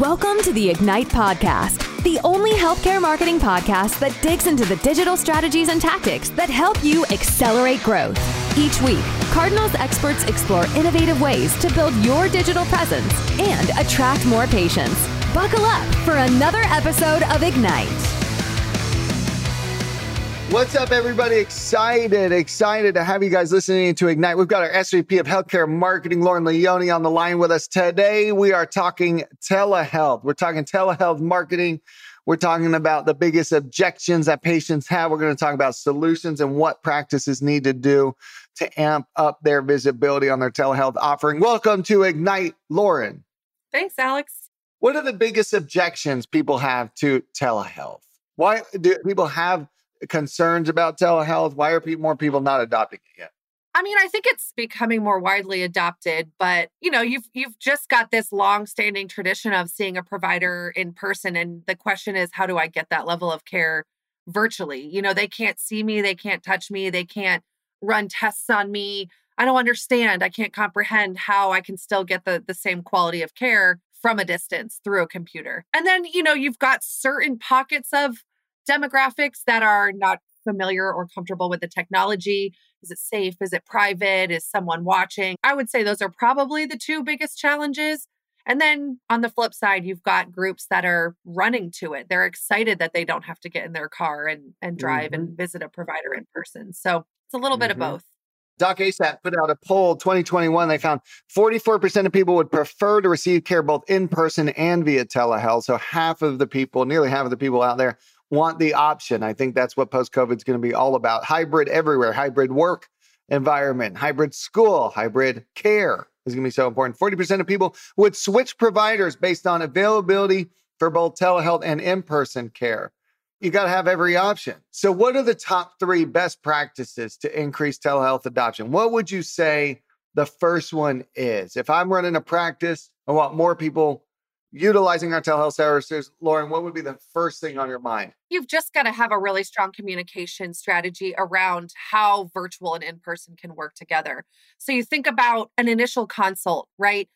Welcome to the Ignite Podcast, the only healthcare marketing podcast that digs into the digital strategies and tactics that help you accelerate growth. Each week, Cardinal's experts explore innovative ways to build your digital presence and attract more patients. Buckle up for another episode of Ignite. What's up, everybody? Excited, excited to have you guys listening to Ignite. We've got our SVP of Healthcare Marketing, Lauren Leone, on the line with us today. We are talking telehealth. We're talking telehealth marketing. We're talking about the biggest objections that patients have. We're going to talk about solutions and what practices need to do to amp up their visibility on their telehealth offering. Welcome to Ignite, Lauren. Thanks, Alex. What are the biggest objections people have to telehealth? Why do people have concerns about telehealth? Why are people, more people not adopting it yet? I mean, I think it's becoming more widely adopted, but you know, you've you've just got this long-standing tradition of seeing a provider in person and the question is how do I get that level of care virtually? You know, they can't see me, they can't touch me, they can't run tests on me. I don't understand. I can't comprehend how I can still get the the same quality of care from a distance through a computer. And then, you know, you've got certain pockets of demographics that are not familiar or comfortable with the technology. Is it safe? Is it private? Is someone watching? I would say those are probably the two biggest challenges. And then on the flip side, you've got groups that are running to it. They're excited that they don't have to get in their car and, and drive mm-hmm. and visit a provider in person. So it's a little mm-hmm. bit of both. Doc. DocASAP put out a poll 2021. They found 44% of people would prefer to receive care both in person and via telehealth. So half of the people, nearly half of the people out there want the option. I think that's what post COVID is going to be all about. Hybrid everywhere, hybrid work environment, hybrid school, hybrid care is going to be so important. 40% of people would switch providers based on availability for both telehealth and in person care. You got to have every option. So, what are the top three best practices to increase telehealth adoption? What would you say the first one is? If I'm running a practice, I want more people utilizing our telehealth services, Lauren, what would be the first thing on your mind? You've just got to have a really strong communication strategy around how virtual and in person can work together. So you think about an initial consult, right?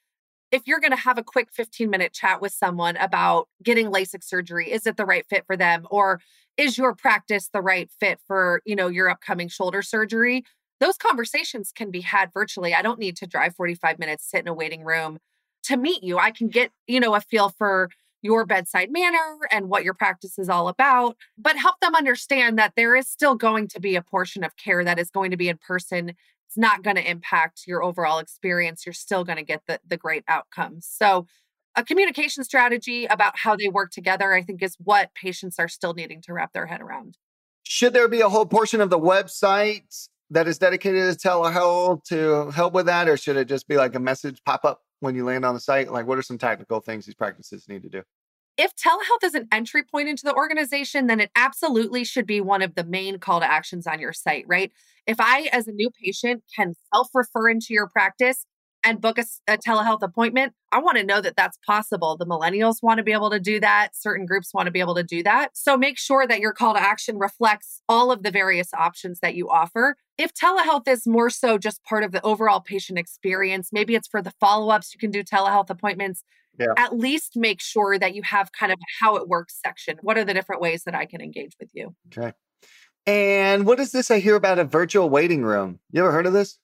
If you're going to have a quick 15 minute chat with someone about getting LASIK surgery, is it the right fit for them? Or is your practice the right fit for, you know, your upcoming shoulder surgery? Those conversations can be had virtually. I don't need to drive 45 minutes, sit in a waiting room to meet you. I can get, you know, a feel for your bedside manner and what your practice is all about, but help them understand that there is still going to be a portion of care that is going to be in person. It's not going to impact your overall experience. You're still going to get the, the great outcomes. So, a communication strategy about how they work together, I think, is what patients are still needing to wrap their head around. Should there be a whole portion of the website that is dedicated to telehealth to help with that, or should it just be like a message pop up when you land on the site? Like, what are some technical things these practices need to do? If telehealth is an entry point into the organization, then it absolutely should be one of the main call to actions on your site, right? If I, as a new patient, can self refer into your practice and book a, a telehealth appointment, I want to know that that's possible. The millennials want to be able to do that. Certain groups want to be able to do that. So make sure that your call to action reflects all of the various options that you offer if telehealth is more so just part of the overall patient experience, maybe it's for the follow ups, you can do telehealth appointments. Yeah. At least make sure that you have kind of how it works section. What are the different ways that I can engage with you? Okay. And what is this I hear about a virtual waiting room? You ever heard of this?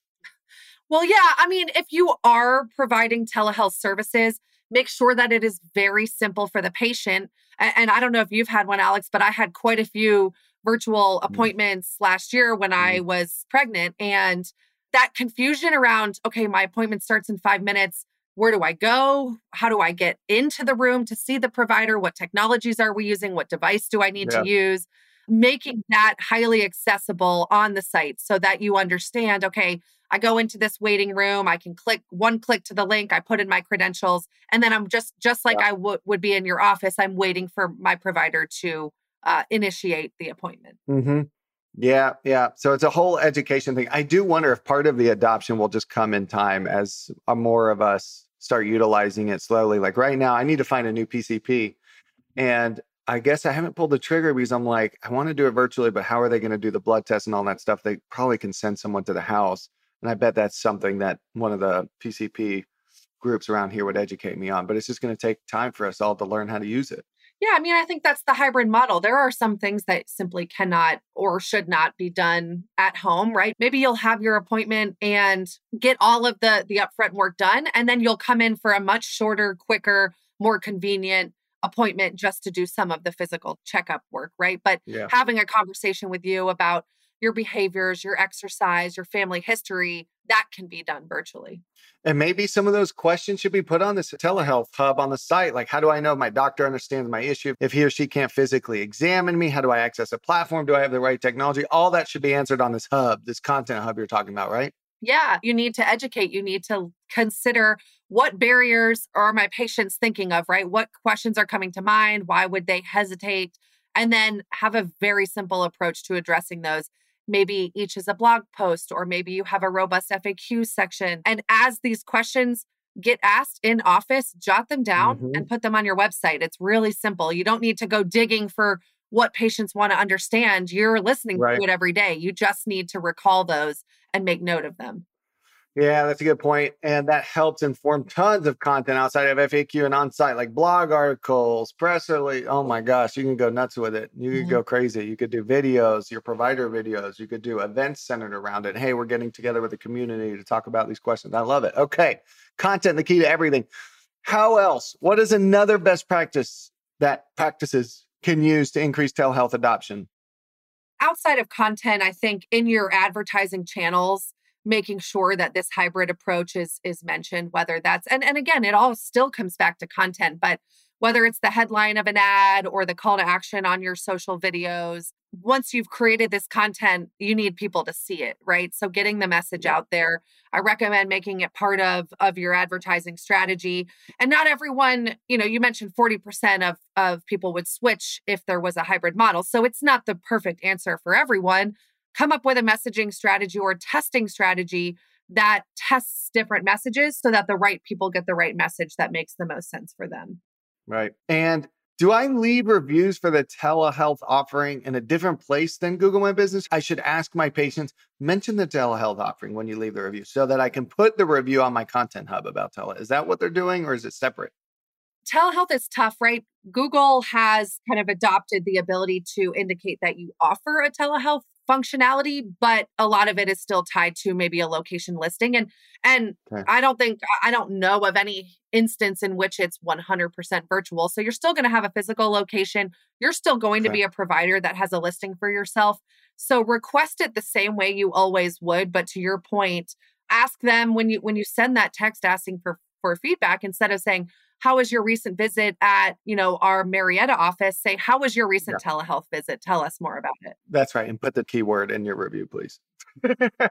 Well, yeah. I mean, if you are providing telehealth services, make sure that it is very simple for the patient. And I don't know if you've had one, Alex, but I had quite a few virtual mm. appointments last year when I mm. was pregnant. And that confusion around, okay, my appointment starts in five minutes. Where do I go? How do I get into the room to see the provider? What technologies are we using? What device do I need yeah. to use? Making that highly accessible on the site so that you understand, okay, I go into this waiting room, I can click one click to the link, I put in my credentials, and then I'm just just like yeah. I would would be in your office, I'm waiting for my provider to uh, initiate the appointment. Mm-hmm. Yeah, yeah. So it's a whole education thing. I do wonder if part of the adoption will just come in time as more of us start utilizing it slowly. Like right now, I need to find a new PCP. And I guess I haven't pulled the trigger because I'm like, I want to do it virtually, but how are they going to do the blood test and all that stuff? They probably can send someone to the house. And I bet that's something that one of the PCP groups around here would educate me on, but it's just going to take time for us all to learn how to use it. Yeah, I mean, I think that's the hybrid model. There are some things that simply cannot or should not be done at home, right? Maybe you'll have your appointment and get all of the the upfront work done and then you'll come in for a much shorter, quicker, more convenient appointment just to do some of the physical checkup work, right? But yeah. having a conversation with you about your behaviors, your exercise, your family history, that can be done virtually. And maybe some of those questions should be put on this telehealth hub on the site. Like, how do I know my doctor understands my issue? If he or she can't physically examine me, how do I access a platform? Do I have the right technology? All that should be answered on this hub, this content hub you're talking about, right? Yeah, you need to educate. You need to consider what barriers are my patients thinking of, right? What questions are coming to mind? Why would they hesitate? And then have a very simple approach to addressing those maybe each is a blog post, or maybe you have a robust FAQ section. And as these questions get asked in office, jot them down mm-hmm. and put them on your website. It's really simple. You don't need to go digging for what patients want to understand. You're listening right. to it every day. You just need to recall those and make note of them. Yeah, that's a good point. And that helps inform tons of content outside of FAQ and on site, like blog articles, press release. Oh my gosh, you can go nuts with it. You could mm-hmm. go crazy. You could do videos, your provider videos. You could do events centered around it. Hey, we're getting together with the community to talk about these questions. I love it. Okay. Content, the key to everything. How else? What is another best practice that practices can use to increase telehealth adoption? Outside of content, I think in your advertising channels, making sure that this hybrid approach is is mentioned whether that's and and again it all still comes back to content but whether it's the headline of an ad or the call to action on your social videos once you've created this content you need people to see it right? So getting the message out there. I recommend making it part of of your advertising strategy and not everyone you know you mentioned 40% of of people would switch if there was a hybrid model so it's not the perfect answer for everyone come up with a messaging strategy or testing strategy that tests different messages so that the right people get the right message that makes the most sense for them. Right. And do I leave reviews for the telehealth offering in a different place than Google My Business? I should ask my patients, mention the telehealth offering when you leave the review so that I can put the review on my content hub about telehealth. Is that what they're doing or is it separate? Telehealth is tough, right? Google has kind of adopted the ability to indicate that you offer a telehealth functionality but a lot of it is still tied to maybe a location listing and and okay. i don't think i don't know of any instance in which it's 100% virtual so you're still going to have a physical location you're still going okay. to be a provider that has a listing for yourself so request it the same way you always would but to your point ask them when you when you send that text asking for for feedback instead of saying how was your recent visit at you know our marietta office? Say how was your recent yeah. telehealth visit? Tell us more about it. That's right and put the keyword in your review please.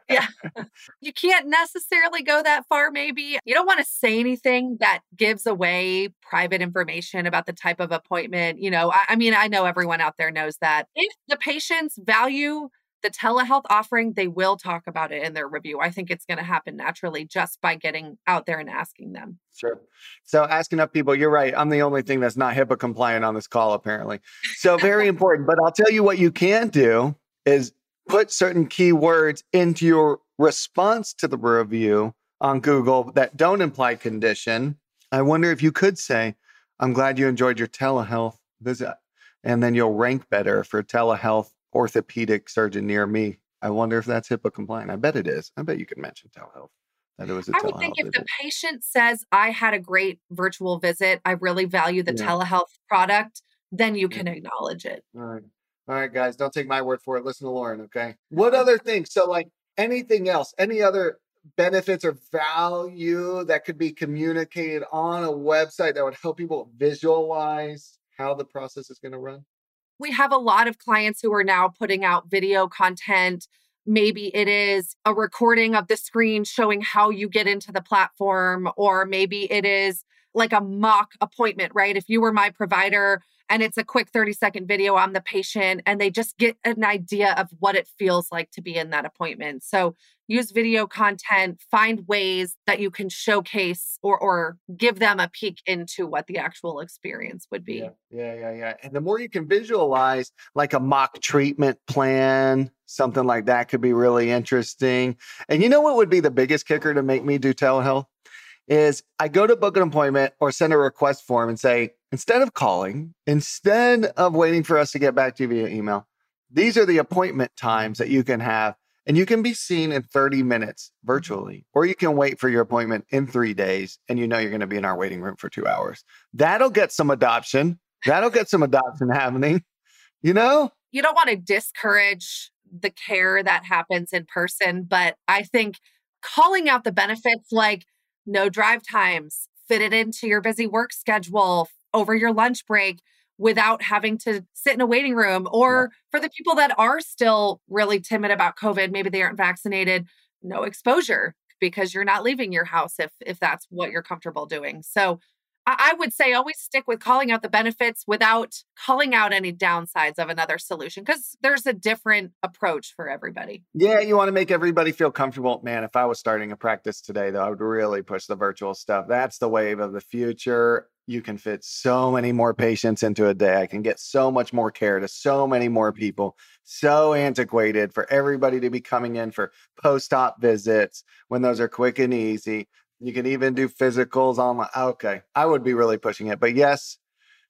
Yeah. You can't necessarily go that far maybe. You don't want to say anything that gives away private information about the type of appointment you know? I, I mean i know everyone out there knows that. If the patients value the telehealth offering, they will talk about it in their review. I think it's going to happen naturally just by getting out there and asking them. Sure. So asking up people, you're right. I'm the only thing that's not HIPAA compliant on this call, apparently. So very important. But I'll tell you what you can do is put certain keywords into your response to the review on Google that don't imply condition. I wonder if you could say, I'm glad you enjoyed your telehealth visit. And then you'll rank better for telehealth orthopedic surgeon near me. I wonder if that's HIPAA compliant. I bet it is. I bet you can mention telehealth. That it was a I would think if visit. the patient says, I had a great virtual visit, I really value the yeah. telehealth product, then you can acknowledge it. All right. All right, guys, don't take my word for it. Listen to Lauren, okay? What other things? So, like anything else, any other benefits or value that could be communicated on a website that would help people visualize how the process is going to run? We have a lot of clients who are now putting out video content. Maybe it is a recording of the screen showing how you get into the platform, or maybe it is like a mock appointment, right? If you were my provider and it's a quick 30 second video on the patient and they just get an idea of what it feels like to be in that appointment. So use video content, find ways that you can showcase or or give them a peek into what the actual experience would be. Yeah, yeah, yeah, yeah. And the more you can visualize like a mock treatment plan, something like that could be really interesting. And you know what would be the biggest kicker to make me do telehealth? Is I go to book an appointment or send a request form and say, instead of calling, instead of waiting for us to get back to you via email, these are the appointment times that you can have. And you can be seen in 30 minutes virtually, or you can wait for your appointment in three days and you know you're going to be in our waiting room for two hours. That'll get some adoption. That'll get some adoption happening, you know? You don't want to discourage the care that happens in person, but I think calling out the benefits like no drive times, fit it into your busy work schedule over your lunch break without having to sit in a waiting room. Or yeah. for the people that are still really timid about COVID, maybe they aren't vaccinated, no exposure because you're not leaving your house if if that's what you're comfortable doing. So I would say always stick with calling out the benefits without calling out any downsides of another solution because there's a different approach for everybody. Yeah, you want to make everybody feel comfortable. Man, if I was starting a practice today, though, I would really push the virtual stuff. That's the wave of the future. You can fit so many more patients into a day. I can get so much more care to so many more people. So antiquated for everybody to be coming in for post op visits when those are quick and easy. You can even do physicals online. Ah, okay. I would be really pushing it. But yes,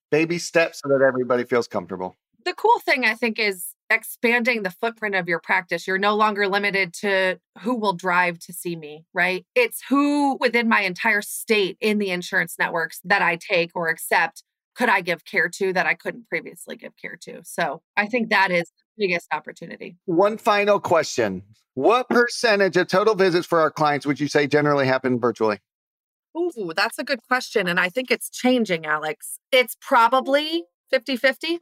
baby steps so that everybody feels comfortable. The cool thing, I think, is expanding the footprint of your practice. You're no longer limited to who will drive to see me, right? It's who within my entire state in the insurance networks that I take or accept could I give care to that I couldn't previously give care to. So I think that is biggest opportunity. One final question what percentage of total visits for our clients would you say generally happen virtually? Ooh, that's a good question. And I think it's changing, Alex. It's probably 50 50.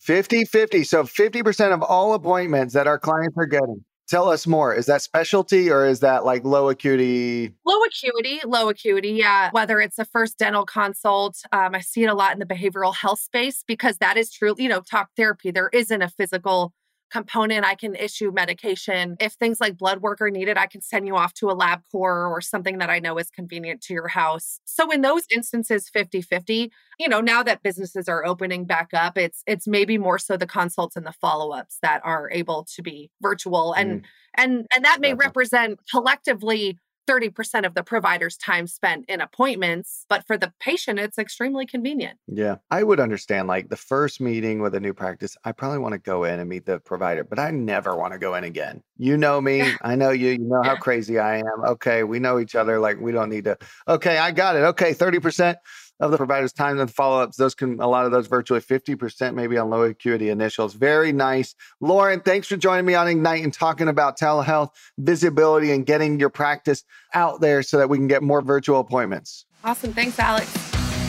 50 50. So 50% of all appointments that our clients are getting. Tell us more. Is that specialty or is that like low acuity? Low acuity, low acuity. Yeah. Whether it's a first dental consult, um, I see it a lot in the behavioral health space because that is true. You know, talk therapy, there isn't a physical component, I can issue medication. If things like blood work are needed, I can send you off to a Labcorp or something that I know is convenient to your house. So in those instances 50-50, you know, now that businesses are opening back up, it's it's maybe more so the consults and the follow-ups that are able to be virtual and mm. and and that may represent collectively 30% of the provider's time spent in appointments, but for the patient, it's extremely convenient. Yeah. I would understand like the first meeting with a new practice, I probably want to go in and meet the provider, but I never want to go in again. You know me. I know you. You know how crazy I am. Okay. We know each other. Like we don't need to. Okay. I got it. Okay. 30% of the provider's time and follow ups. Those can, a lot of those virtually 50% maybe on low acuity initials. Very nice. Lauren, thanks for joining me on Ignite and talking about telehealth, visibility, and getting your practice out there so that we can get more virtual appointments. Awesome. Thanks, Alex.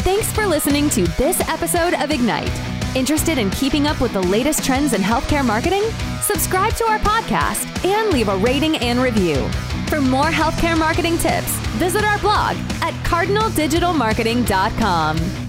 Thanks for listening to this episode of Ignite. Interested in keeping up with the latest trends in healthcare marketing? Subscribe to our podcast and leave a rating and review. For more healthcare marketing tips, visit our blog at cardinaldigitalmarketing.com.